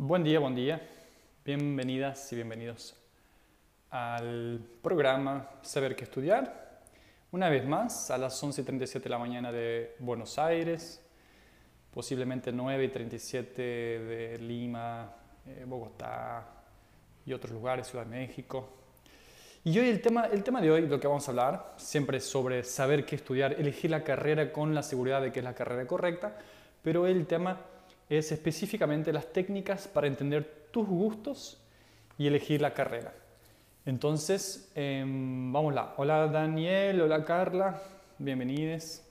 Buen día, buen día. Bienvenidas y bienvenidos al programa Saber qué estudiar. Una vez más, a las 11.37 de la mañana de Buenos Aires, posiblemente 9.37 de Lima, eh, Bogotá y otros lugares, Ciudad de México. Y hoy el tema, el tema de hoy, lo que vamos a hablar, siempre es sobre saber qué estudiar, elegir la carrera con la seguridad de que es la carrera correcta, pero el tema es específicamente las técnicas para entender tus gustos y elegir la carrera. Entonces, eh, vamos lá. Hola Daniel, hola Carla, bienvenidos.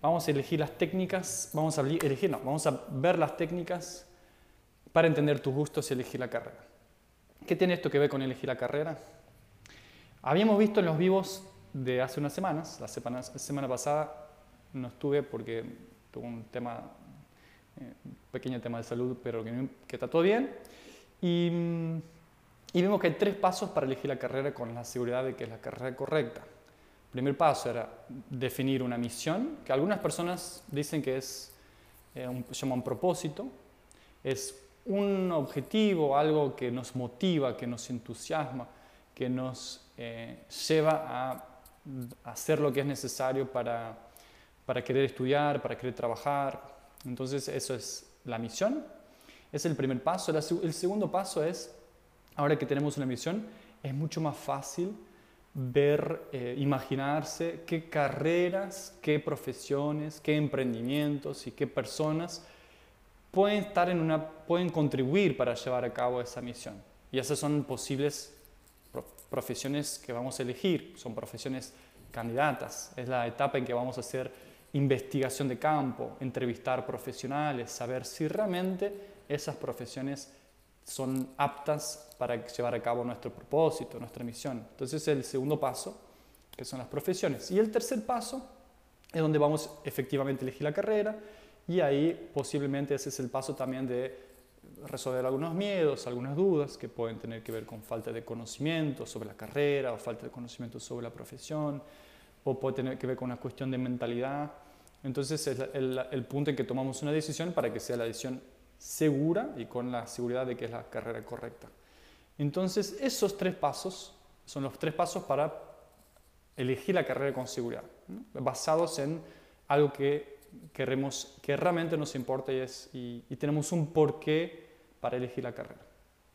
Vamos a elegir las técnicas, vamos a elegir, no, vamos a ver las técnicas para entender tus gustos y elegir la carrera. ¿Qué tiene esto que ver con elegir la carrera? Habíamos visto en los vivos de hace unas semanas, la semana, semana pasada no estuve porque tuve un tema un pequeño tema de salud, pero que, está todo bien. Y, mm, y, vimos que hay tres pasos para elegir la carrera con la seguridad de que es la carrera correcta. El primer paso era definir una misión, que algunas personas dicen que es, eh, un, se llama un propósito, es un objetivo, algo que nos motiva, que nos entusiasma, que nos eh, lleva a hacer lo que es necesario para, para querer estudiar, para querer trabajar, entonces eso es la misión, es el primer paso. El segundo paso es, ahora que tenemos una misión, es mucho más fácil ver, eh, imaginarse qué carreras, qué profesiones, qué emprendimientos y qué personas pueden, estar en una, pueden contribuir para llevar a cabo esa misión. Y esas son posibles profesiones que vamos a elegir, son profesiones candidatas. Es la etapa en que vamos a hacer investigación de campo, entrevistar profesionales, saber si realmente esas profesiones son aptas para llevar a cabo nuestro propósito, nuestra misión. Entonces el segundo paso, que son las profesiones. Y el tercer paso es donde vamos efectivamente a elegir la carrera y ahí posiblemente ese es el paso también de resolver algunos miedos, algunas dudas que pueden tener que ver con falta de conocimiento sobre la carrera o falta de conocimiento sobre la profesión o puede tener que ver con una cuestión de mentalidad. Entonces es el, punto en que tomamos una decisión para que sea la decisión segura y con la seguridad de que es la carrera correcta. Entonces esos tres pasos son los tres pasos para elegir la carrera con seguridad, basados en algo que queremos, que realmente nos importa y, es, y, tenemos un porqué para elegir la carrera.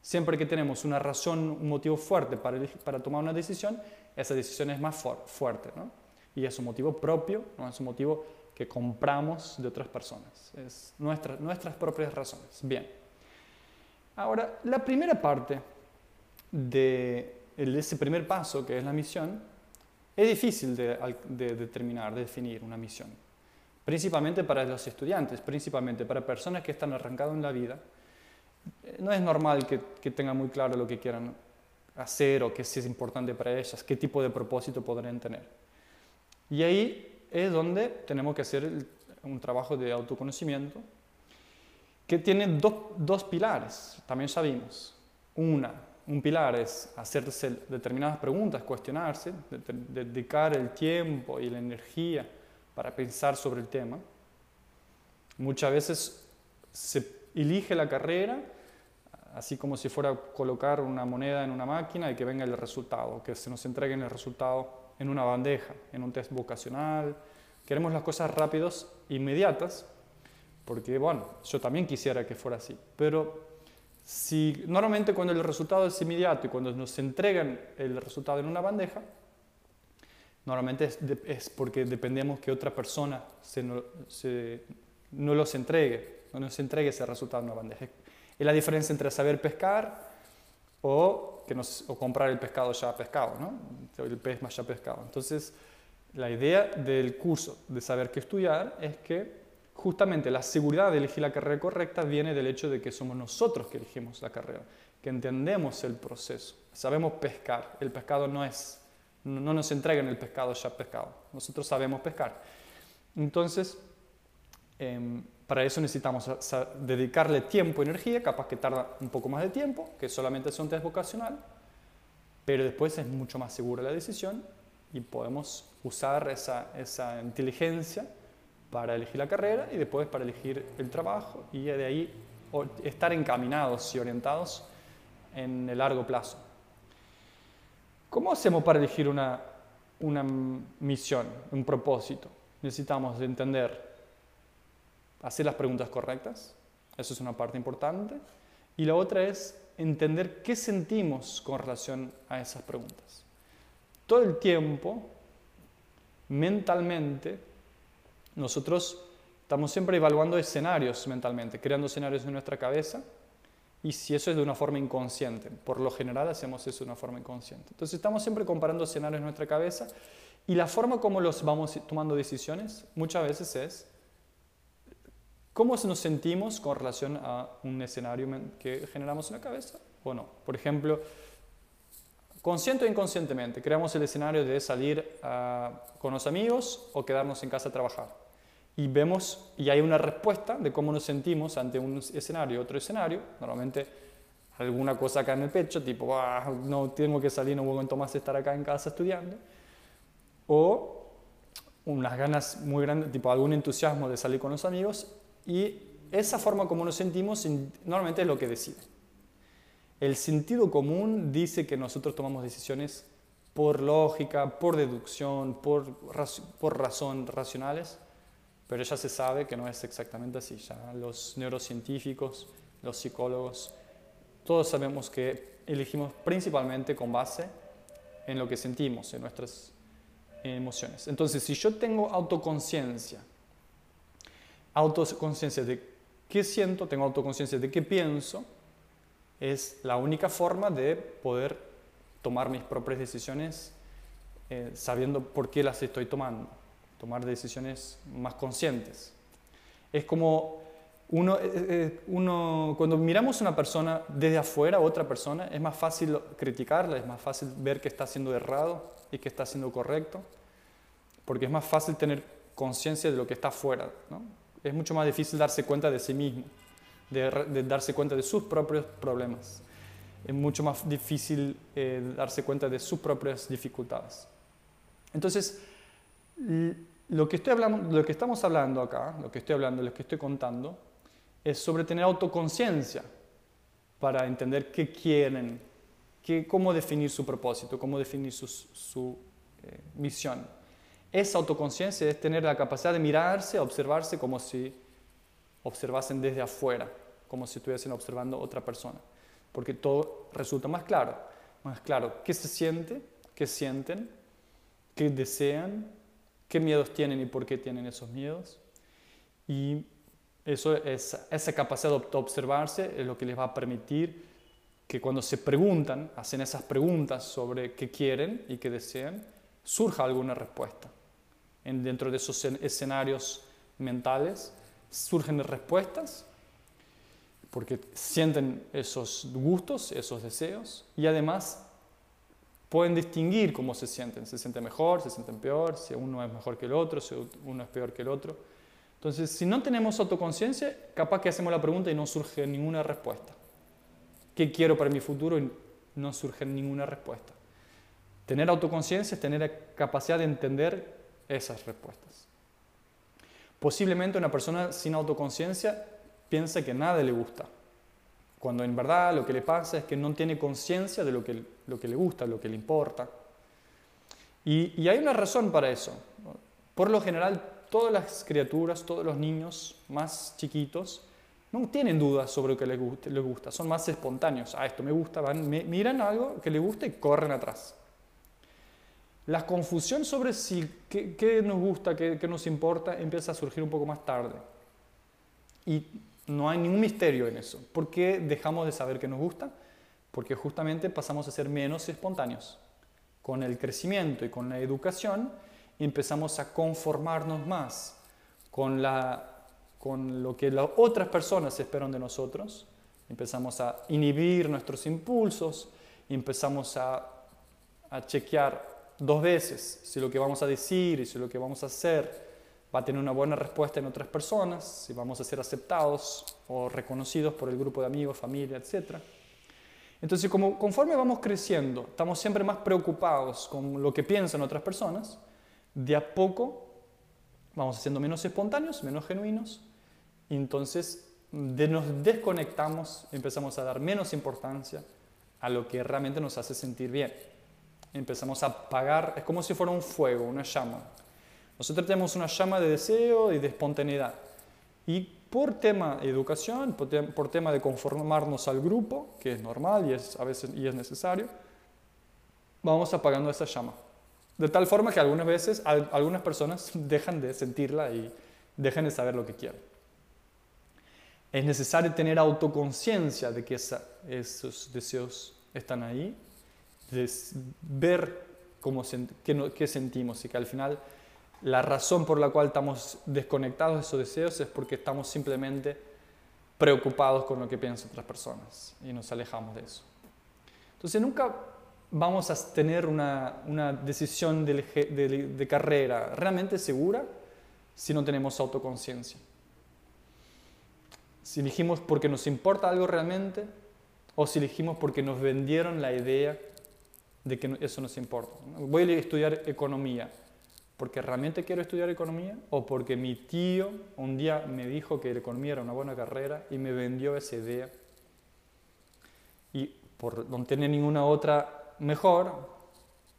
Siempre que tenemos una razón, un motivo fuerte para, para tomar una decisión, esa decisión es más fuerte. ¿no? Y es un motivo propio, no es un motivo que compramos de otras personas. Es nuestra, nuestras propias razones. Bien. Ahora, la primera parte de, ese primer paso, que es la misión, es difícil de, determinar, de definir una misión. Principalmente para los estudiantes, principalmente para personas que están arrancando en la vida. No es normal que, que tengan muy claro lo que quieran hacer o qué es importante para ellas, qué tipo de propósito podrían tener. Y ahí es donde tenemos que hacer un trabajo de autoconocimiento que tiene dos pilares, también sabemos. Una, un pilar es hacerse determinadas preguntas, cuestionarse, dedicar el tiempo y la energía para pensar sobre el tema. Muchas veces se elige la carrera así como si fuera colocar una moneda en una máquina y que venga el resultado, que se nos entregue el resultado en una bandeja, en un test vocacional. Queremos las cosas rápidas, inmediatas, porque bueno, yo también quisiera que fuera así, pero si normalmente cuando el resultado es inmediato y cuando nos entregan el resultado en una bandeja, normalmente es, porque dependemos que otra persona se, no, se, no los entregue, no nos entregue ese resultado en una bandeja. Es la diferencia entre saber pescar o, comprar el pescado ya pescado, ¿no? el pez más ya pescado. Entonces, la idea del curso de saber qué estudiar es que justamente la seguridad de elegir la carrera correcta viene del hecho de que somos nosotros que elegimos la carrera, que entendemos el proceso, sabemos pescar. El pescado no es, no nos entregan el pescado ya pescado, nosotros sabemos pescar. Entonces, em, para eso necesitamos dedicarle tiempo y energía, capaz que tarda un poco más de tiempo, que solamente es un test vocacional, pero después es mucho más segura la decisión y podemos usar esa, esa inteligencia para elegir la carrera y después para elegir el trabajo y de ahí estar encaminados y orientados en el largo plazo. ¿Cómo hacemos para elegir una, una misión, un propósito? Necesitamos entender, hacer las preguntas correctas, eso es una parte importante, y la otra es entender qué sentimos con relación a esas preguntas. Todo el tiempo, mentalmente, nosotros estamos siempre evaluando escenarios mentalmente, creando escenarios en nuestra cabeza y si eso es de una forma inconsciente, por lo general hacemos eso de una forma inconsciente. Entonces estamos siempre comparando escenarios en nuestra cabeza y la forma como los vamos tomando decisiones muchas veces es cómo nos sentimos con relación a un escenario que generamos en la cabeza o no. Por ejemplo, consciente o inconscientemente, creamos el escenario de salir con los amigos o quedarnos en casa a trabajar y vemos y hay una respuesta de cómo nos sentimos ante un escenario, otro escenario, normalmente alguna cosa acá en el pecho, tipo, ah, no tengo que salir, no aguanto más estar acá en casa estudiando, o unas ganas muy grandes, tipo algún entusiasmo de salir con los amigos, y esa forma como nos sentimos normalmente es lo que decide. El sentido común dice que nosotros tomamos decisiones por lógica, por deducción, por, por razón, racionales, pero ya se sabe que no es exactamente así. Ya los neurocientíficos, los psicólogos, todos sabemos que elegimos principalmente con base en lo que sentimos, en nuestras emociones. Entonces, si yo tengo autoconciencia, autoconciencia de qué siento, tengo autoconciencia de qué pienso, es la única forma de poder tomar mis propias decisiones eh, sabiendo por qué las estoy tomando tomar decisiones más conscientes. Es como uno, eh, eh, cuando miramos a una persona desde afuera, otra persona, es más fácil criticarla, es más fácil ver que está haciendo errado y que está haciendo correcto, porque es más fácil tener conciencia de lo que está afuera. ¿no? Es mucho más difícil darse cuenta de sí mismo, de, darse cuenta de sus propios problemas. Es mucho más difícil eh, darse cuenta de sus propias dificultades. Entonces, lo que, estoy hablando, lo que estamos hablando acá, lo que estoy hablando, lo que estoy contando, es sobre tener autoconciencia para entender qué quieren, qué, cómo definir su propósito, cómo definir su, eh, misión. Esa autoconciencia es tener la capacidad de mirarse, observarse como si observasen desde afuera, como si estuviesen observando otra persona, porque todo resulta más claro, más claro qué se siente, qué sienten, qué desean, qué miedos tienen y por qué tienen esos miedos. Y eso es, esa capacidad de observarse es lo que les va a permitir que cuando se preguntan, hacen esas preguntas sobre qué quieren y qué desean, surja alguna respuesta. En, dentro de esos escenarios mentales surgen respuestas porque sienten esos gustos, esos deseos y además pueden distinguir cómo se sienten. Se sienten mejor, se sienten peor, si uno es mejor que el otro, si uno es peor que el otro. Entonces, si no tenemos autoconciencia, capaz que hacemos la pregunta y no surge ninguna respuesta. ¿Qué quiero para mi futuro? Y no surge ninguna respuesta. Tener autoconciencia es tener la capacidad de entender esas respuestas. Posiblemente una persona sin autoconciencia piensa que nada le gusta cuando en verdad lo que le pasa es que no tiene conciencia de lo que, lo que le gusta, lo que le importa. Y, hay una razón para eso. Por lo general, todas las criaturas, todos los niños más chiquitos, no tienen dudas sobre lo que les gusta, son más espontáneos. Ah, esto me gusta, van, miran algo que les gusta y corren atrás. La confusión sobre si qué, nos gusta, qué, qué, nos importa, empieza a surgir un poco más tarde. Y no hay ningún misterio en eso. ¿Por qué dejamos de saber que nos gusta? Porque justamente pasamos a ser menos espontáneos. Con el crecimiento y con la educación empezamos a conformarnos más con, la, con lo que las otras personas esperan de nosotros. Empezamos a inhibir nuestros impulsos, empezamos a, a chequear dos veces si lo que vamos a decir y si lo que vamos a hacer va a tener una buena respuesta en otras personas, si vamos a ser aceptados o reconocidos por el grupo de amigos, familia, etc. Entonces, como, conforme vamos creciendo, estamos siempre más preocupados con lo que piensan otras personas, de a poco vamos siendo menos espontáneos, menos genuinos, y entonces nos desconectamos, empezamos a dar menos importancia a lo que realmente nos hace sentir bien. Empezamos a apagar, es como si fuera un fuego, una llama. Nosotros tenemos una llama de deseo y de espontaneidad. Y por tema de educación, por, tema de conformarnos al grupo, que es normal y es, a veces, y es necesario, vamos apagando esa llama. De tal forma que algunas veces algunas personas dejan de sentirla y dejan de saber lo que quieren. Es necesario tener autoconciencia de que esos deseos están ahí, de ver cómo, qué, qué sentimos y que al final la razón por la cual estamos desconectados de esos deseos es porque estamos simplemente preocupados con lo que piensan otras personas y nos alejamos de eso. Entonces nunca vamos a tener una, decisión de, carrera realmente segura si no tenemos autoconciencia. Si elegimos porque nos importa algo realmente o si elegimos porque nos vendieron la idea de que eso nos importa. Voy a estudiar economía porque realmente quiero estudiar economía o porque mi tío un día me dijo que la economía era una buena carrera y me vendió esa idea. Y por no tener ninguna otra mejor,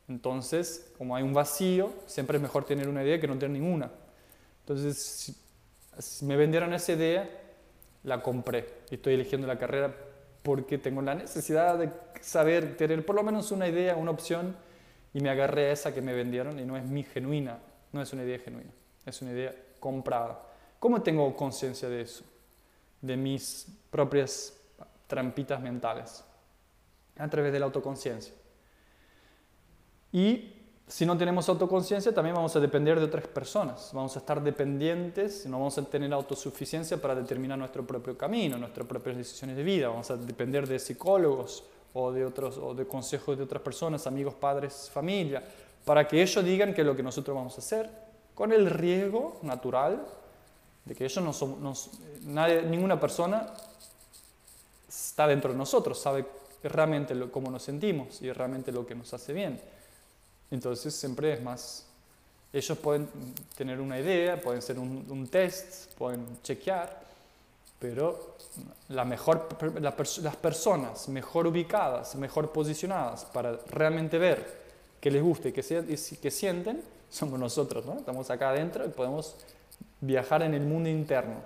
entonces, como hay un vacío, siempre es mejor tener una idea que no tener ninguna. Entonces, si me vendieron esa idea, la compré y estoy eligiendo la carrera porque tengo la necesidad de saber, tener por lo menos una idea, una opción, y me agarré a esa que me vendieron y no es mi genuina, no es una idea genuina, es una idea comprada. ¿Cómo tengo conciencia de eso? De mis propias trampitas mentales, a través de la autoconciencia. Y si no tenemos autoconciencia, también vamos a depender de otras personas. Vamos a estar dependientes, no vamos a tener autosuficiencia para determinar nuestro propio camino, nuestras propias decisiones de vida. Vamos a depender de psicólogos o de, otros, o de consejos de otras personas, amigos, padres, familia, para que ellos digan qué es lo que nosotros vamos a hacer, con el riesgo natural de que ellos no somos, nadie, ninguna persona está dentro de nosotros, sabe realmente cómo nos sentimos y realmente lo que nos hace bien. Entonces siempre es más, ellos pueden tener una idea, pueden ser un, test, pueden chequear, pero la mejor, las personas mejor ubicadas, mejor posicionadas para realmente ver qué les gusta y qué, sienten, somos nosotros, ¿no? Estamos acá adentro y podemos viajar en el mundo interno.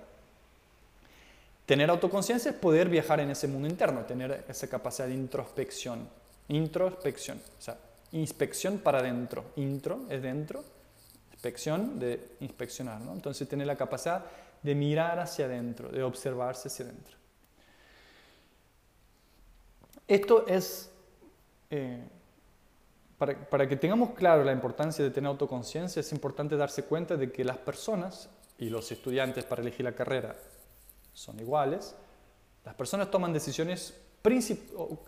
Tener autoconciencia es poder viajar en ese mundo interno, tener esa capacidad de introspección. Introspección. O sea, inspección para adentro. Intro es dentro, inspección de inspeccionar. ¿no? Entonces tiene la capacidad de mirar hacia adentro, de observarse hacia adentro. Esto es, eh, para, para, que tengamos claro la importancia de tener autoconciencia, es importante darse cuenta de que las personas y los estudiantes para elegir la carrera son iguales. Las personas toman decisiones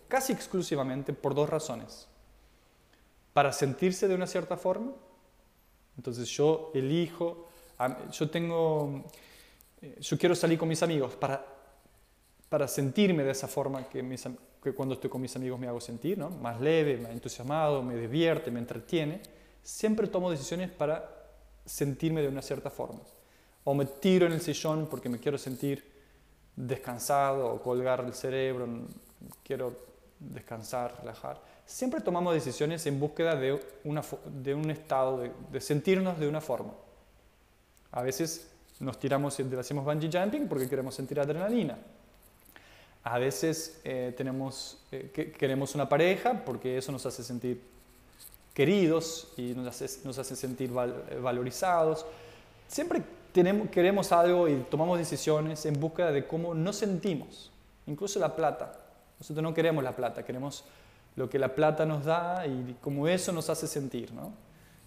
casi exclusivamente por dos razones para sentirse de una cierta forma. Entonces yo elijo, yo tengo, eh, yo quiero salir con mis amigos para, para sentirme de esa forma que, cuando estoy con mis amigos me hago sentir, ¿no? más leve, más entusiasmado, me divierte, me entretiene. Siempre tomo decisiones para sentirme de una cierta forma. O me tiro en el sillón porque me quiero sentir descansado o colgar el cerebro, quiero descansar, relajar siempre tomamos decisiones en búsqueda de, una, de un estado, de, sentirnos de una forma. A veces nos tiramos y hacemos bungee jumping porque queremos sentir adrenalina. A veces eh, tenemos, eh, queremos una pareja porque eso nos hace sentir queridos y nos hace, nos hace sentir valorizados. Siempre tenemos, queremos algo y tomamos decisiones en búsqueda de cómo nos sentimos. Incluso la plata. Nosotros no queremos la plata, queremos lo que la plata nos da y cómo eso nos hace sentir, ¿no?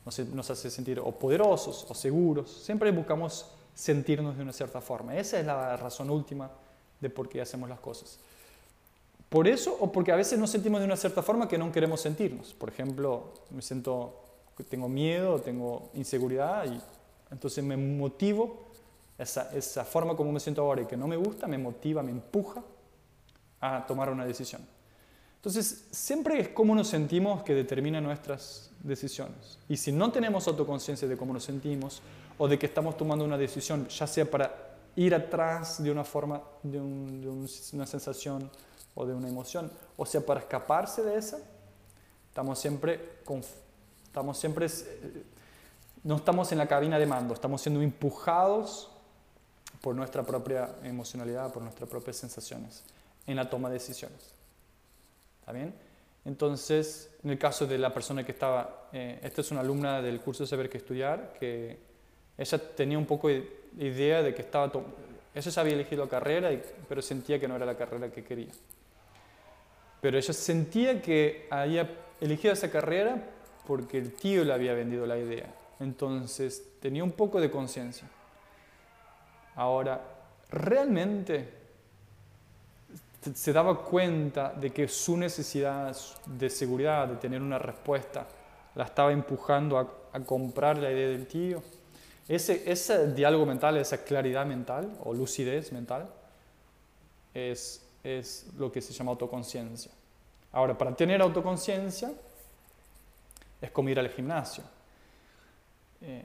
Nos, hace sentir o poderosos o seguros. Siempre buscamos sentirnos de una cierta forma. Esa es la razón última de por qué hacemos las cosas. Por eso o porque a veces nos sentimos de una cierta forma que no queremos sentirnos. Por ejemplo, me siento, tengo miedo, tengo inseguridad y entonces me motivo, esa, esa forma como me siento ahora y que no me gusta, me motiva, me empuja a tomar una decisión. Entonces, siempre es cómo nos sentimos que determina nuestras decisiones. Y si no tenemos autoconciencia de cómo nos sentimos o de que estamos tomando una decisión, ya sea para ir atrás de una forma, de, una sensación o de una emoción, o sea, para escaparse de esa, estamos siempre, estamos siempre, eh, no estamos en la cabina de mando, estamos siendo empujados por nuestra propia emocionalidad, por nuestras propias sensaciones en la toma de decisiones. ¿Está bien? Entonces, en el caso de la persona que estaba, eh, esta es una alumna del curso de Saber que Estudiar, que ella tenía un poco de idea de que estaba, ella ya había elegido la carrera, pero sentía que no era la carrera que quería. Pero ella sentía que había elegido esa carrera porque el tío le había vendido la idea. Entonces, tenía un poco de conciencia. Ahora, realmente se daba cuenta de que su necesidad de seguridad, de tener una respuesta, la estaba empujando a, comprar la idea del tío. Ese, ese, diálogo mental, esa claridad mental o lucidez mental, es, es lo que se llama autoconciencia. Ahora, para tener autoconciencia, es como ir al gimnasio. Eh,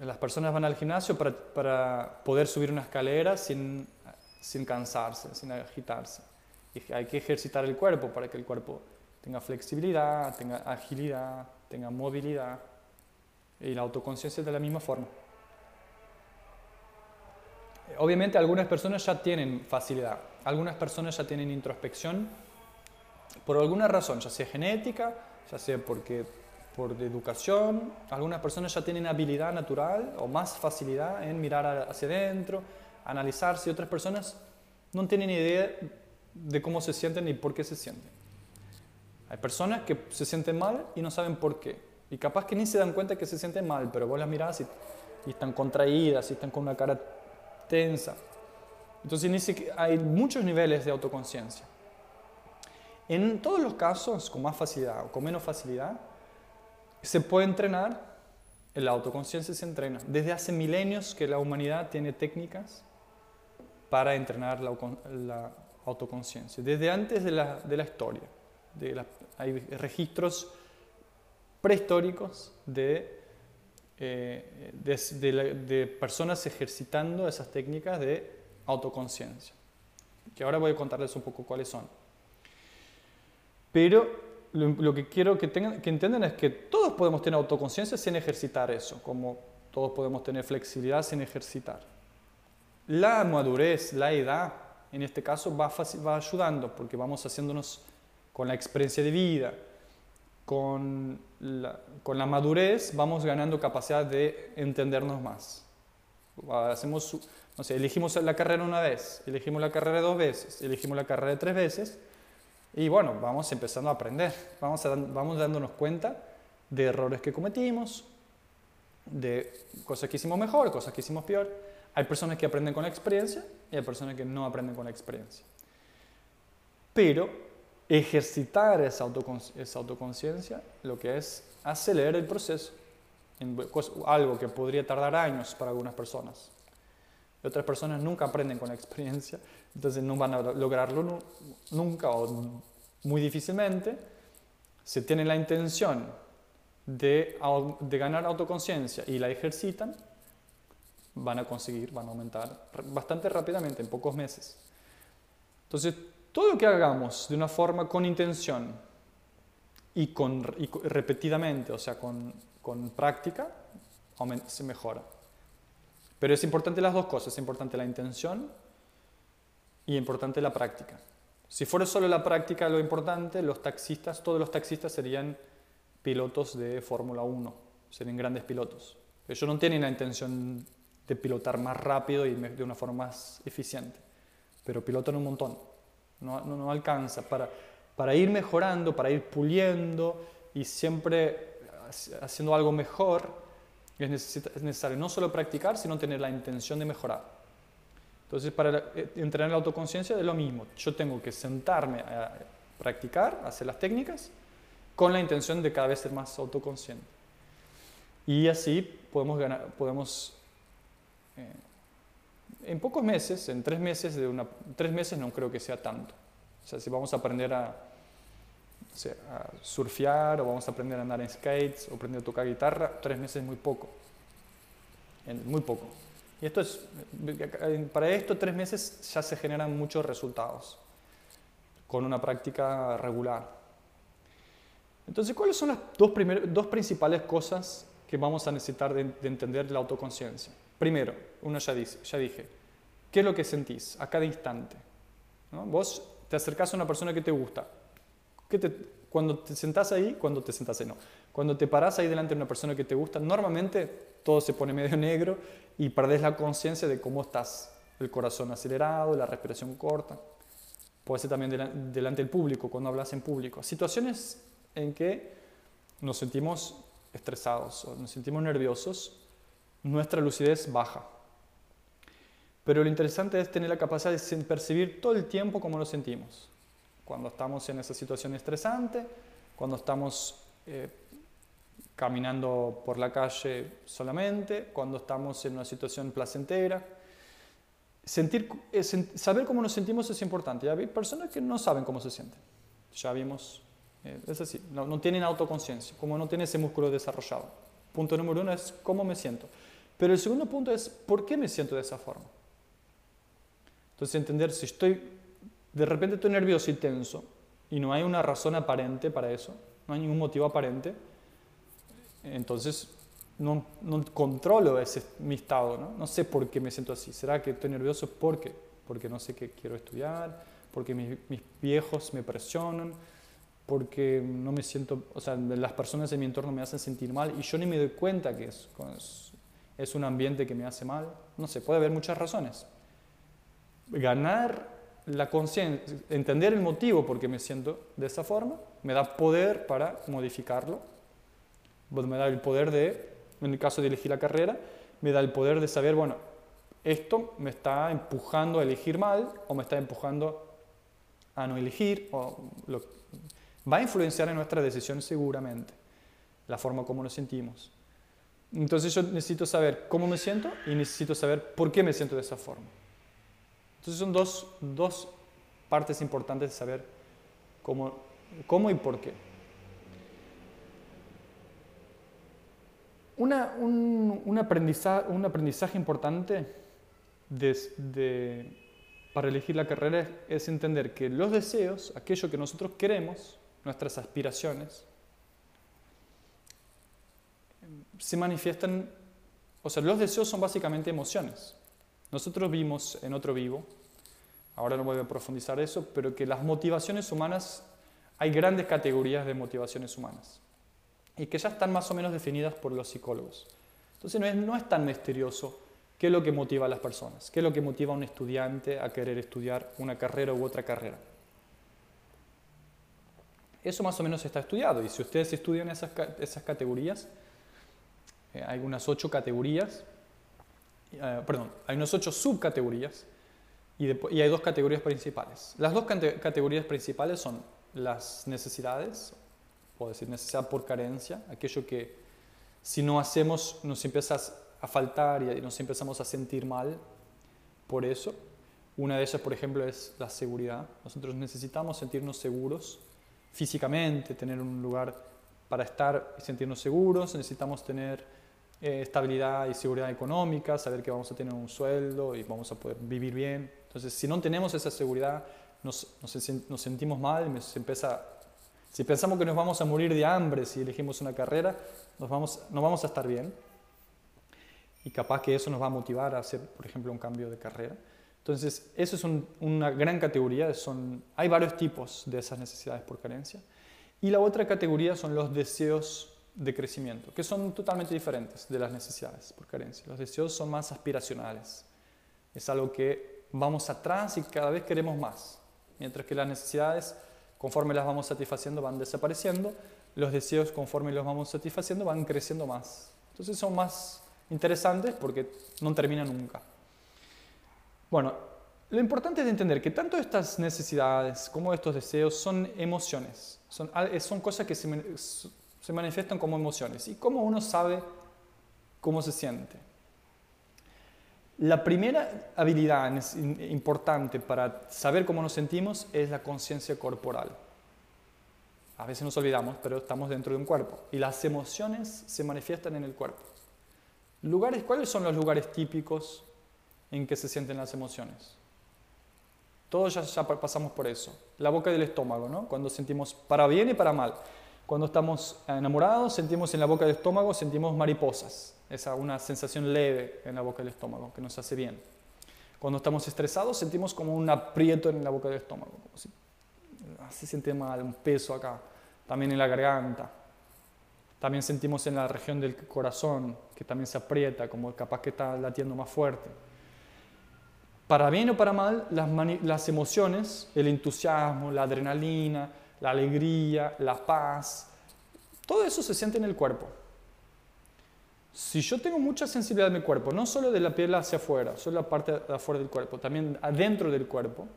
las personas van al gimnasio para, para poder subir una escalera sin sin cansarse, sin agitarse. Hay que ejercitar el cuerpo para que el cuerpo tenga flexibilidad, tenga agilidad, tenga movilidad. Y la autoconciencia de la misma forma. Obviamente algunas personas ya tienen facilidad, algunas personas ya tienen introspección por alguna razón, ya sea genética, ya sea porque por educación, algunas personas ya tienen habilidad natural o más facilidad en mirar hacia adentro, analizar si otras personas no tienen idea de cómo se sienten ni por qué se sienten. Hay personas que se sienten mal y no saben por qué. Y capaz que ni se dan cuenta que se sienten mal, pero vos las mirás y, están contraídas y están con una cara tensa. Entonces hay muchos niveles de autoconciencia. En todos los casos, con más facilidad o con menos facilidad, se puede entrenar, la autoconciencia se entrena. Desde hace milenios que la humanidad tiene técnicas para entrenar la, autoconciencia. Desde antes de la, historia. hay registros prehistóricos de, eh, de, personas ejercitando esas técnicas de autoconciencia. Que ahora voy a contarles un poco cuáles son. Pero lo, que quiero que, tengan, que entiendan es que todos podemos tener autoconciencia sin ejercitar eso, como todos podemos tener flexibilidad sin ejercitar. La madurez, la edad, en este caso va, va ayudando porque vamos haciéndonos con la experiencia de vida, con la, con la madurez vamos ganando capacidad de entendernos más. Hacemos, no sé, elegimos la carrera una vez, elegimos la carrera dos veces, elegimos la carrera tres veces y bueno, vamos empezando a aprender, vamos, vamos dándonos cuenta de errores que cometimos, de cosas que hicimos mejor, cosas que hicimos peor hay personas que aprenden con la experiencia y hay personas que no aprenden con la experiencia. Pero ejercitar esa, autoconciencia lo que es acelerar el proceso, en algo que podría tardar años para algunas personas. otras personas nunca aprenden con la experiencia, entonces no van a lograrlo nunca o muy difícilmente. Si tienen la intención de, de ganar autoconciencia y la ejercitan, van a conseguir, van a aumentar bastante rápidamente, en pocos meses. Entonces, todo lo que hagamos de una forma con intención y, con, repetidamente, o sea, con, práctica, se mejora. Pero es importante las dos cosas, es importante la intención y importante la práctica. Si fuera solo la práctica lo importante, los taxistas, todos los taxistas serían pilotos de Fórmula 1, serían grandes pilotos. Ellos no tienen la intención de pilotar más rápido y de una forma más eficiente. Pero pilotan un montón. No, no, alcanza. Para, para ir mejorando, para ir puliendo y siempre haciendo algo mejor, es, necesario no solo practicar, sino tener la intención de mejorar. Entonces, para eh, entrenar la autoconciencia es lo mismo. Yo tengo que sentarme a practicar, hacer las técnicas, con la intención de cada vez ser más autoconsciente. Y así podemos, ganar, podemos eh, en pocos meses, en tres meses, de una, tres meses no creo que sea tanto. O sea, si vamos a aprender a, a surfear o vamos a aprender a andar en skates o aprender a tocar guitarra, tres meses es muy poco. muy poco. Y esto es, para esto, tres meses ya se generan muchos resultados con una práctica regular. Entonces, ¿cuáles son las dos, dos principales cosas que vamos a necesitar de, entender la autoconciencia? Primero, uno ya, dice, ya dije, ¿qué es lo que sentís a cada instante? Vos te acercás a una persona que te gusta. te, cuando te sentás ahí, cuando te sentás ahí, no. Cuando te parás ahí delante de una persona que te gusta, normalmente todo se pone medio negro y perdés la conciencia de cómo estás. El corazón acelerado, la respiración corta. Puede ser también delante del público, cuando hablas en público. Situaciones en que nos sentimos estresados o nos sentimos nerviosos, nuestra lucidez baja. Pero lo interesante es tener la capacidad de percibir todo el tiempo cómo nos sentimos. Cuando estamos en esa situación estresante, cuando estamos eh, caminando por la calle solamente, cuando estamos en una situación placentera. Sentir, eh, saber cómo nos sentimos es importante. Hay personas que no saben cómo se sienten. Ya vimos, eh, es así, no, no tienen autoconciencia, como no tienen ese músculo desarrollado. Punto número uno es cómo me siento. Pero el segundo punto es por qué me siento de esa forma. Entonces entender si estoy, de repente estoy nervioso y tenso y no hay una razón aparente para eso, no hay ningún motivo aparente, entonces no, controlo ese, mi estado, ¿no? no sé por qué me siento así. ¿Será que estoy nervioso? ¿Por qué? Porque no sé qué quiero estudiar, porque mis, viejos me presionan, porque no me siento, o sea, las personas en mi entorno me hacen sentir mal y yo ni me doy cuenta que es, es un ambiente que me hace mal. No sé, puede haber muchas razones. Ganar la conciencia, entender el motivo por qué me siento de esa forma, me da poder para modificarlo pues me da el poder de, en el caso de elegir la carrera, me da el poder de saber, bueno, esto me está empujando a elegir mal o me está empujando a no elegir, va a influenciar en nuestra decisión seguramente, la forma como nos sentimos. Entonces yo necesito saber cómo me siento y necesito saber por qué me siento de esa forma. Entonces son dos, dos partes importantes de saber cómo, cómo y por qué. un, aprendizaje, un, aprendizaje, importante para elegir la carrera es, entender que los deseos, aquello que nosotros queremos, nuestras aspiraciones, se manifiestan, o sea, los deseos son básicamente emociones. Nosotros vimos en otro vivo, ahora no voy a profundizar eso, pero que las motivaciones humanas, hay grandes categorías de motivaciones humanas y que ya están más o menos definidas por los psicólogos. Entonces no es, no es tan misterioso qué es lo que motiva a las personas, qué es lo que motiva a un estudiante a querer estudiar una carrera u otra carrera. Eso más o menos está estudiado y si ustedes estudian esas, esas categorías, eh, hay unas ocho categorías, eh, perdón, hay unas ocho subcategorías y, hay dos categorías principales. Las dos categorías principales son las necesidades puedo decir necesidad por carencia, aquello que si no hacemos nos empieza a faltar y nos empezamos a sentir mal por eso. Una de ellas, por ejemplo, es la seguridad. Nosotros necesitamos sentirnos seguros físicamente, tener un lugar para estar y sentirnos seguros, necesitamos tener eh, estabilidad y seguridad económica, saber que vamos a tener un sueldo y vamos a poder vivir bien. Entonces, si no tenemos esa seguridad, nos, nos, nos sentimos mal, se empieza si pensamos que nos vamos a morir de hambre si elegimos una carrera, nos vamos, no vamos a estar bien. Y capaz que eso nos va a motivar a hacer, por ejemplo, un cambio de carrera. Entonces, eso es una gran categoría. Son, hay varios tipos de esas necesidades por carencia. Y la otra categoría son los deseos de crecimiento, que son totalmente diferentes de las necesidades por carencia. Los deseos son más aspiracionales. Es algo que vamos atrás y cada vez queremos más. Mientras que las necesidades Conforme las vamos satisfaciendo van desapareciendo, los deseos conforme los vamos satisfaciendo van creciendo más. Entonces son más interesantes porque no terminan nunca. Bueno, lo importante es entender que tanto estas necesidades como estos deseos son emociones, son, son cosas que se, se manifiestan como emociones. ¿Y cómo uno sabe cómo se siente? La primera habilidad importante para saber cómo nos sentimos es la conciencia corporal. A veces nos olvidamos, pero estamos dentro de un cuerpo y las emociones se manifiestan en el cuerpo. Lugares, ¿Cuáles son los lugares típicos en que se sienten las emociones. Todos ya, pasamos por eso. La boca del estómago, ¿no? Cuando sentimos para bien y para mal. Cuando estamos enamorados, sentimos en la boca del estómago, sentimos mariposas. Esa una sensación leve en la boca del estómago que nos hace bien. Cuando estamos estresados, sentimos como un aprieto en la boca del estómago. se siente mal, un peso acá. También en la garganta. También sentimos en la región del corazón, que también se aprieta, como capaz que está latiendo más fuerte para bien o para mal, las, emociones, el entusiasmo, la adrenalina, la alegría, la paz, todo eso se siente en el cuerpo. Si yo tengo mucha sensibilidad en mi cuerpo, no solo de la piel hacia afuera, solo la parte de afuera del cuerpo, también adentro del cuerpo,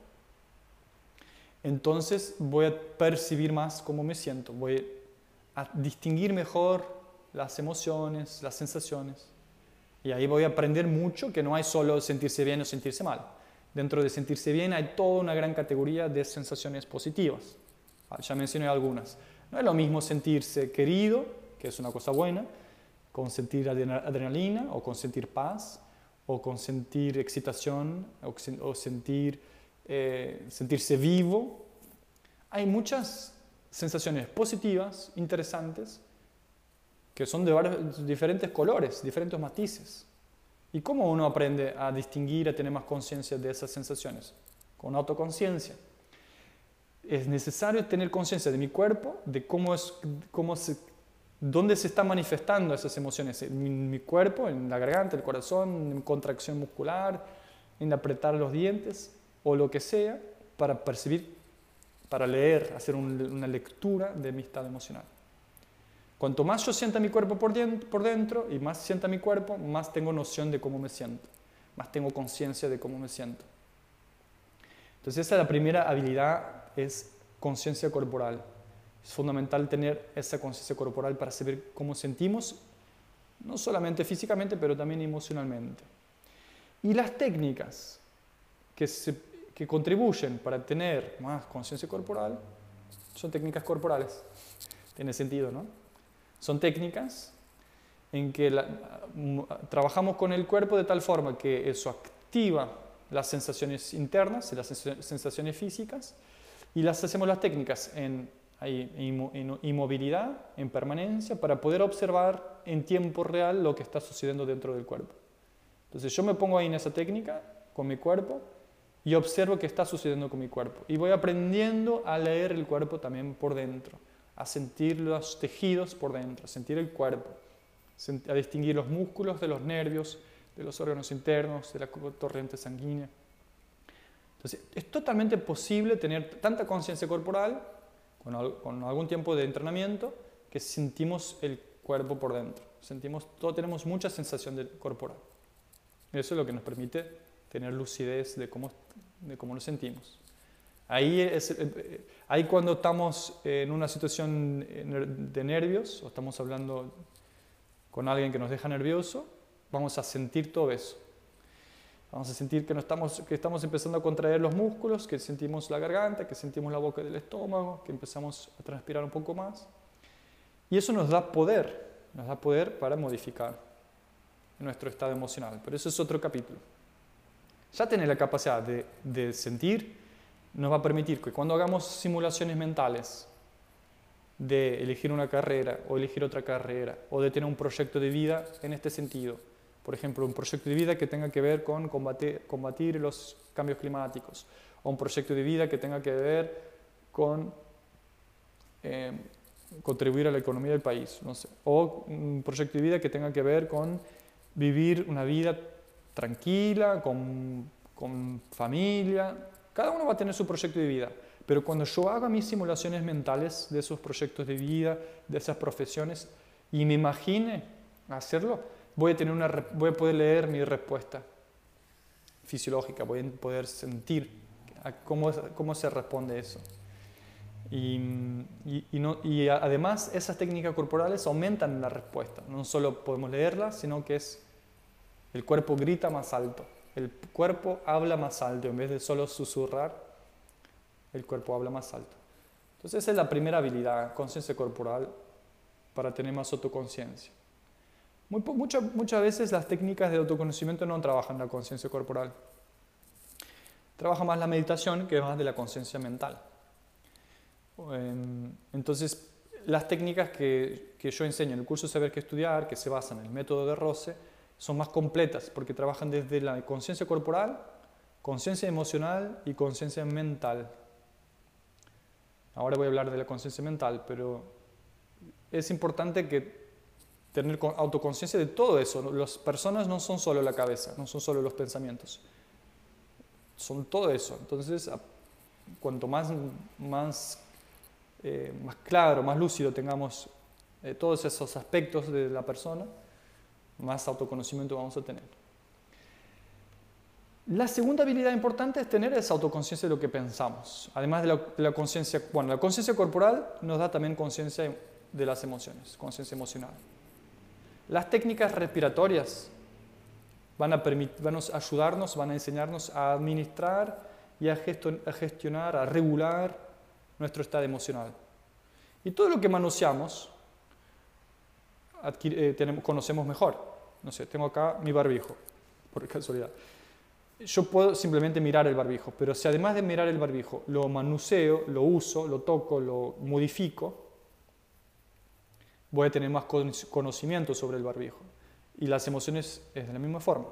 entonces voy a percibir más cómo me siento, voy a distinguir mejor las emociones, las sensaciones. Y ahí voy a aprender mucho que no hay solo sentirse bien o sentirse mal. Dentro de sentirse bien hay toda una gran categoría de sensaciones positivas. Ah, ya mencioné algunas. No es lo mismo sentirse querido, que es una cosa buena, con sentir adrenalina o con sentir paz o con sentir excitación o, sentir, eh, sentirse vivo. Hay muchas sensaciones positivas, interesantes, que son de diferentes colores, diferentes matices. ¿Y cómo uno aprende a distinguir, a tener más conciencia de esas sensaciones? Con autoconciencia. Es necesario tener conciencia de mi cuerpo, de cómo es, cómo se, dónde se están manifestando esas emociones. En mi, cuerpo, en la garganta, el corazón, en contracción muscular, en apretar los dientes o lo que sea, para percibir, para leer, hacer una lectura de mi estado emocional. Cuanto más yo sienta mi cuerpo por dentro, y más sienta mi cuerpo, más tengo noción de cómo me siento, más tengo conciencia de cómo me siento. Entonces esa es la primera habilidad, es conciencia corporal. Es fundamental tener esa conciencia corporal para saber cómo sentimos, no solamente físicamente, pero también emocionalmente. Y las técnicas que, que contribuyen para tener más conciencia corporal son técnicas corporales. Tiene sentido, ¿no? Son técnicas en que trabajamos con el cuerpo de tal forma que eso activa las sensaciones internas, las sensaciones físicas, y las hacemos las técnicas en, en inmovilidad, en permanencia, para poder observar en tiempo real lo que está sucediendo dentro del cuerpo. Entonces yo me pongo ahí en esa técnica con mi cuerpo y observo qué está sucediendo con mi cuerpo. Y voy aprendiendo a leer el cuerpo también por dentro a sentir los tejidos por dentro, a sentir el cuerpo, a distinguir los músculos de los nervios, de los órganos internos, de la corriente sanguínea. Entonces, es totalmente posible tener tanta conciencia corporal con, algún tiempo de entrenamiento que sentimos el cuerpo por dentro. Sentimos, todo, tenemos mucha sensación de, corporal. Eso es lo que nos permite tener lucidez de cómo, de cómo nos sentimos. Ahí, es, eh, ahí cuando estamos en una situación de nervios o estamos hablando con alguien que nos deja nervioso, vamos a sentir todo eso. Vamos a sentir que, no estamos, que estamos empezando a contraer los músculos, que sentimos la garganta, que sentimos la boca del estómago, que empezamos a transpirar un poco más. Y eso nos da poder, nos da poder para modificar nuestro estado emocional. Pero eso es otro capítulo. Ya tener la capacidad de, de sentir, nos va a permitir que cuando hagamos simulaciones mentales de elegir una carrera o elegir otra carrera o de tener un proyecto de vida en este sentido, por ejemplo, un proyecto de vida que tenga que ver con combatir, los cambios climáticos o un proyecto de vida que tenga que ver con eh, contribuir a la economía del país, no sé, o un proyecto de vida que tenga que ver con vivir una vida tranquila, con, con familia, cada uno va a tener su proyecto de vida, pero cuando yo haga mis simulaciones mentales de esos proyectos de vida, de esas profesiones, y me imagine hacerlo, voy a, tener una, voy a poder leer mi respuesta fisiológica, voy a poder sentir cómo, cómo se responde eso. Y, y, no, y, además esas técnicas corporales aumentan la respuesta. No solo podemos leerlas, sino que es el cuerpo grita más alto. El cuerpo habla más alto, en vez de solo susurrar, el cuerpo habla más alto. Entonces esa es la primera habilidad, conciencia corporal, para tener más autoconciencia. Muchas veces las técnicas de autoconocimiento no trabajan la conciencia corporal. Trabaja más la meditación, que más de la conciencia mental. Em, entonces, las técnicas que, que, yo enseño en el curso Saber qué estudiar, que se basan en el método de Rose, son más completas porque trabajan desde la conciencia corporal, conciencia emocional y conciencia mental. Ahora voy a hablar de la conciencia mental, pero es importante que tener autoconciencia de todo eso. Las personas no son solo la cabeza, no son solo los pensamientos, son todo eso. Entonces, cuanto más, más, eh, más claro, más lúcido tengamos eh, todos esos aspectos de la persona, más autoconocimiento vamos a tener. La segunda habilidad importante es tener esa autoconciencia de lo que pensamos. Además de la, conciencia, bueno, la conciencia corporal nos da también conciencia de las emociones, conciencia emocional. Las técnicas respiratorias van a, van a ayudarnos, van a enseñarnos a administrar y a gestionar, a regular nuestro estado emocional. Y todo lo que manoseamos eh, tenemos, conocemos mejor. No sé, tengo acá mi barbijo, por casualidad. Yo puedo simplemente mirar el barbijo, pero si además de mirar el barbijo lo manuseo, lo uso, lo toco, lo modifico, voy a tener más conocimiento sobre el barbijo. Y las emociones es de la misma forma.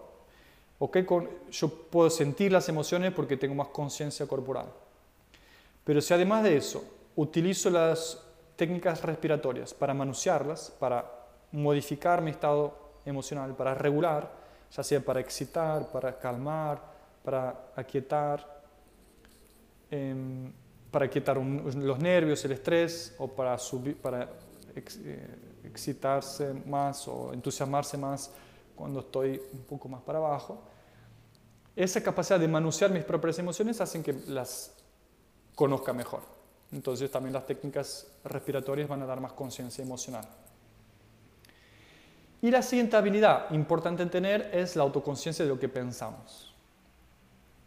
¿Okay? yo puedo sentir las emociones porque tengo más conciencia corporal. Pero si además de eso utilizo las técnicas respiratorias para manusearlas, para modificar mi estado emocional, para regular, ya sea para excitar, para calmar, para aquietar, em, para aquietar los nervios, el estrés, o para, subir, para eh, excitarse más o entusiasmarse más cuando estoy un poco más para abajo. Esa capacidad de manusear mis propias emociones hacen que las conozca mejor. Entonces también las técnicas respiratorias van a dar más conciencia emocional. Y la siguiente habilidad importante en tener es la autoconciencia de lo que pensamos.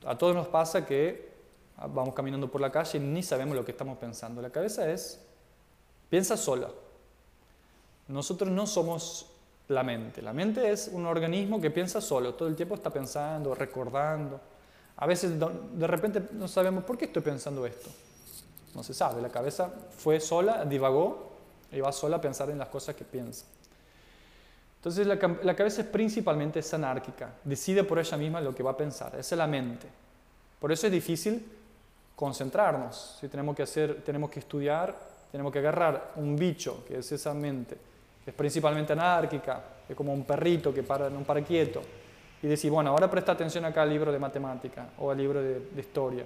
A todos nos pasa que vamos caminando por la calle y ni sabemos lo que estamos pensando. La cabeza es, piensa sola. Nosotros no somos la mente. La mente es un organismo que piensa solo, todo el tiempo está pensando, recordando. A veces de repente no sabemos por qué estoy pensando esto. No se sabe, la cabeza fue sola, divagó y va sola a pensar en las cosas que piensa. Entonces la, cabeza es principalmente es anárquica, decide por ella misma lo que va a pensar, esa es la mente. Por eso es difícil concentrarnos. Si tenemos que hacer, tenemos que estudiar, tenemos que agarrar un bicho, que es esa mente, es principalmente anárquica, es como un perrito que para, no para quieto, y decir, bueno, ahora presta atención acá al libro de matemática o al libro de, de historia.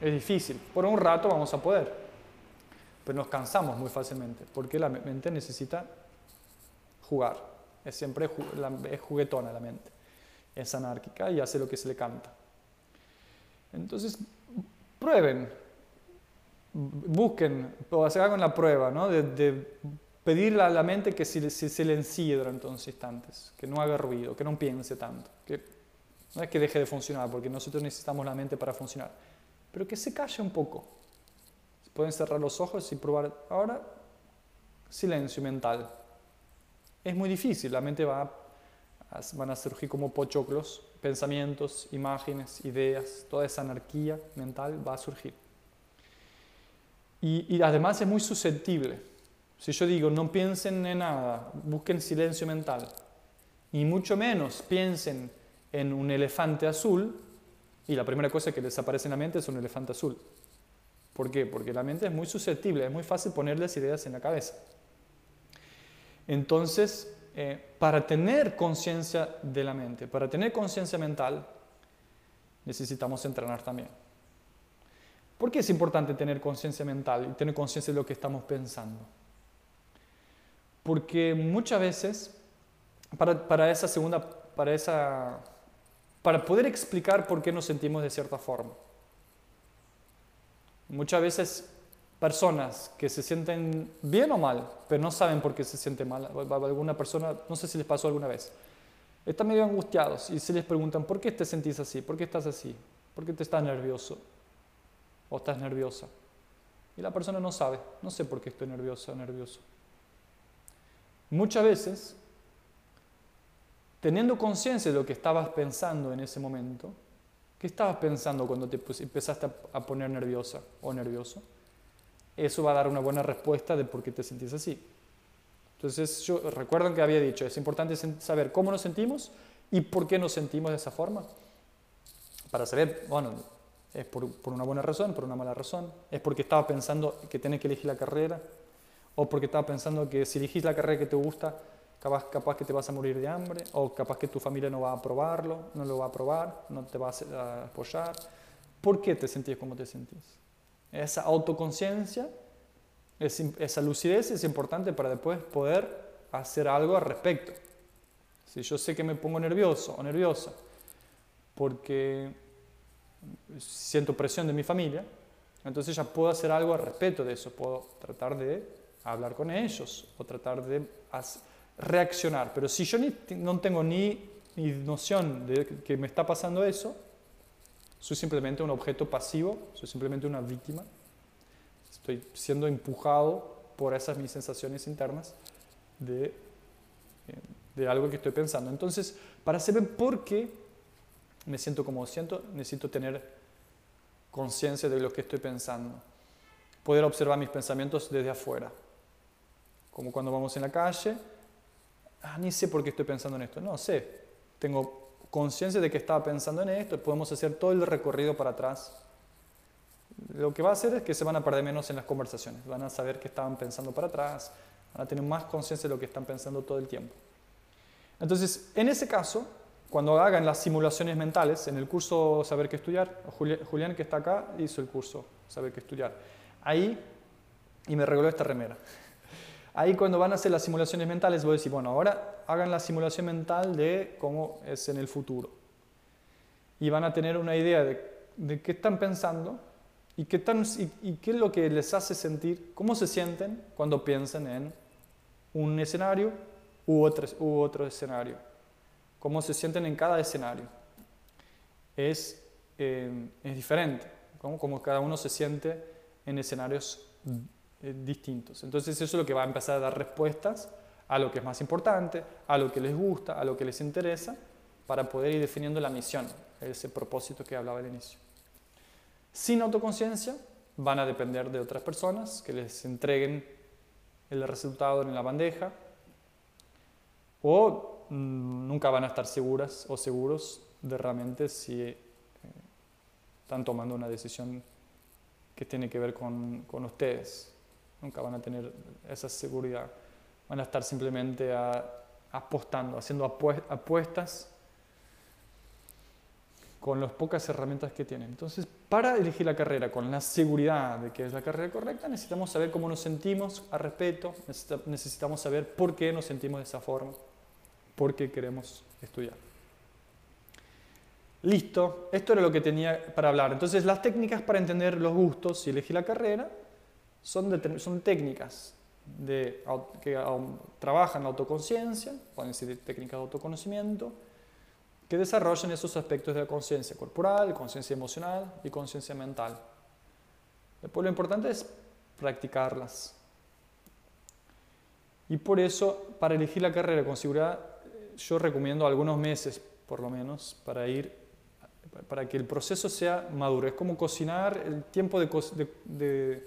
Es difícil. Por un rato vamos a poder, pero nos cansamos muy fácilmente, porque la mente necesita jugar. Es siempre es juguetona la mente. Es anárquica y hace lo que se le canta. Entonces, prueben, busquen, o hagan la prueba, ¿no? de, pedirle a la mente que se, se silencie durante unos instantes, que no haga ruido, que no piense tanto. Que no es que deje de funcionar, porque nosotros necesitamos la mente para funcionar, pero que se calle un poco. Pueden cerrar los ojos y probar ahora silencio mental. Es muy difícil, la mente va a, van a surgir como pochoclos, pensamientos, imágenes, ideas, toda esa anarquía mental va a surgir. Y, y además es muy susceptible. Si yo digo no piensen en nada, busquen silencio mental, y mucho menos piensen en un elefante azul, y la primera cosa que les aparece en la mente es un elefante azul. ¿Por qué? Porque la mente es muy susceptible, es muy fácil ponerles ideas en la cabeza. Entonces, eh, para tener conciencia de la mente, para tener conciencia mental, necesitamos entrenar también. ¿Por qué es importante tener conciencia mental y tener conciencia de lo que estamos pensando? Porque muchas veces, para, para esa segunda, para esa, para poder explicar por qué nos sentimos de cierta forma, muchas veces personas que se sienten bien o mal, pero no saben por qué se siente mal. Alguna persona, no sé si les pasó alguna vez, están medio angustiados y se les preguntan, ¿por qué te sentís así? ¿Por qué estás así? ¿Por qué te estás nervioso? ¿O estás nerviosa? Y la persona no sabe, no sé por qué estoy nerviosa o nervioso. Muchas veces teniendo conciencia de lo que estabas pensando en ese momento, ¿qué estabas pensando cuando te empezaste a poner nerviosa o nervioso? Eso va a dar una buena respuesta de por qué te sentís así. Entonces, yo recuerdo que había dicho, es importante saber cómo nos sentimos y por qué nos sentimos de esa forma. Para saber, bueno, es por, una buena razón, por una mala razón, es porque estaba pensando que tenés que elegir la carrera, o porque estaba pensando que si elegís la carrera que te gusta, capaz, capaz que te vas a morir de hambre, o capaz que tu familia no va a aprobarlo, no lo va a aprobar, no te va a apoyar. ¿Por qué te sentís como te sentís? Esa autoconciencia esa lucidez es importante para después poder hacer algo al respecto. Si yo sé que me pongo nervioso o nerviosa porque siento presión de mi familia, entonces ya puedo hacer algo al respecto de eso. Puedo tratar de hablar con ellos o tratar de reaccionar. Pero si yo no tengo ni, ni noción de que me está pasando eso, soy simplemente un objeto pasivo, soy simplemente una víctima Estoy siendo empujado por esas mis sensaciones internas de, eh, de algo que estoy pensando. Entonces, para saber por qué me siento como siento, necesito tener conciencia de lo que estoy pensando. Poder observar mis pensamientos desde afuera. Como cuando vamos en la calle, ah, ni sé por qué estoy pensando en esto. No sé, tengo conciencia de que estaba pensando en esto, podemos hacer todo el recorrido para atrás lo que va a hacer es que se van a perder menos en las conversaciones, van a saber que estaban pensando para atrás, van a tener más conciencia de lo que están pensando todo el tiempo. Entonces, en ese caso, cuando hagan las simulaciones mentales, en el curso Saber qué estudiar, Julián que está acá hizo el curso Saber qué estudiar, ahí, y me regaló esta remera, ahí cuando van a hacer las simulaciones mentales voy a decir, bueno, ahora hagan la simulación mental de cómo es en el futuro. Y van a tener una idea de, qué están pensando ¿Y qué, es lo que les hace sentir? ¿Cómo se sienten cuando piensan en un escenario u otro, escenario? ¿Cómo se sienten en cada escenario? Es, eh, es diferente, como, como cada uno se siente en escenarios eh, distintos. Entonces eso es lo que va a empezar a dar respuestas a lo que es más importante, a lo que les gusta, a lo que les interesa, para poder ir definiendo la misión, ese propósito que hablaba al inicio sin autoconciencia van a depender de otras personas que les entreguen el resultado en la bandeja o mm, nunca van a estar seguras o seguros de realmente si eh, están tomando una decisión que tiene que ver con, con, ustedes. Nunca van a tener esa seguridad. Van a estar simplemente apostando, haciendo apuestas con las pocas herramientas que tienen. Entonces, para elegir la carrera con la seguridad de que es la carrera correcta, necesitamos saber cómo nos sentimos a respeto, necesitamos saber por qué nos sentimos de esa forma, por qué queremos estudiar. Listo, esto era lo que tenía para hablar. Entonces, las técnicas para entender los gustos y elegir la carrera son, son técnicas de, que trabajan la autoconciencia, pueden ser técnicas de autoconocimiento, que desarrollen esos aspectos de la conciencia corporal, conciencia emocional y conciencia mental. Después lo importante es practicarlas. Y por eso, para elegir la carrera con seguridad, yo recomiendo algunos meses, por lo menos, para ir, para que el proceso sea maduro. Es como cocinar, el tiempo de,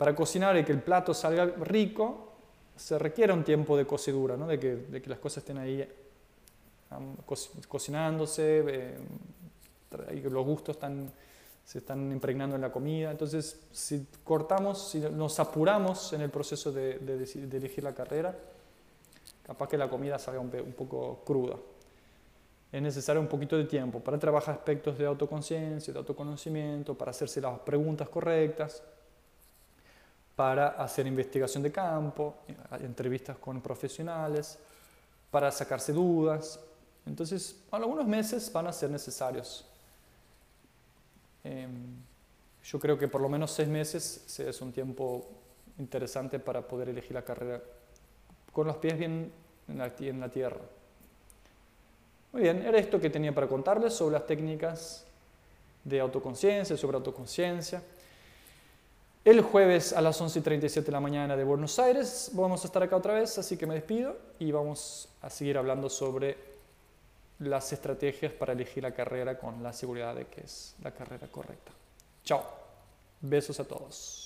para cocinar y que el plato salga rico, se requiere un tiempo de cocedura, ¿no? de, que, de que las cosas estén ahí cocinándose, eh, los gustos se están impregnando en la comida. Entonces, si cortamos, si nos apuramos en el proceso de, elegir la carrera, capaz que la comida salga un, poco cruda. Es necesario un poquito de tiempo para trabajar aspectos de autoconciencia, de autoconocimiento, para hacerse las preguntas correctas, para hacer investigación de campo, entrevistas con profesionales, para sacarse dudas, entonces, algunos meses van a ser necesarios. Em, yo creo que por lo menos seis meses es un tiempo interesante para poder elegir la carrera con los pies bien en la, en la tierra. Muy bien, era esto que tenía para contarles sobre las técnicas de autoconciencia, sobre autoconciencia. El jueves a las 11.37 de la mañana de Buenos Aires vamos a estar acá otra vez, así que me despido y vamos a seguir hablando sobre las estrategias para elegir la carrera con la seguridad de que es la carrera correcta. Chao. Besos a todos.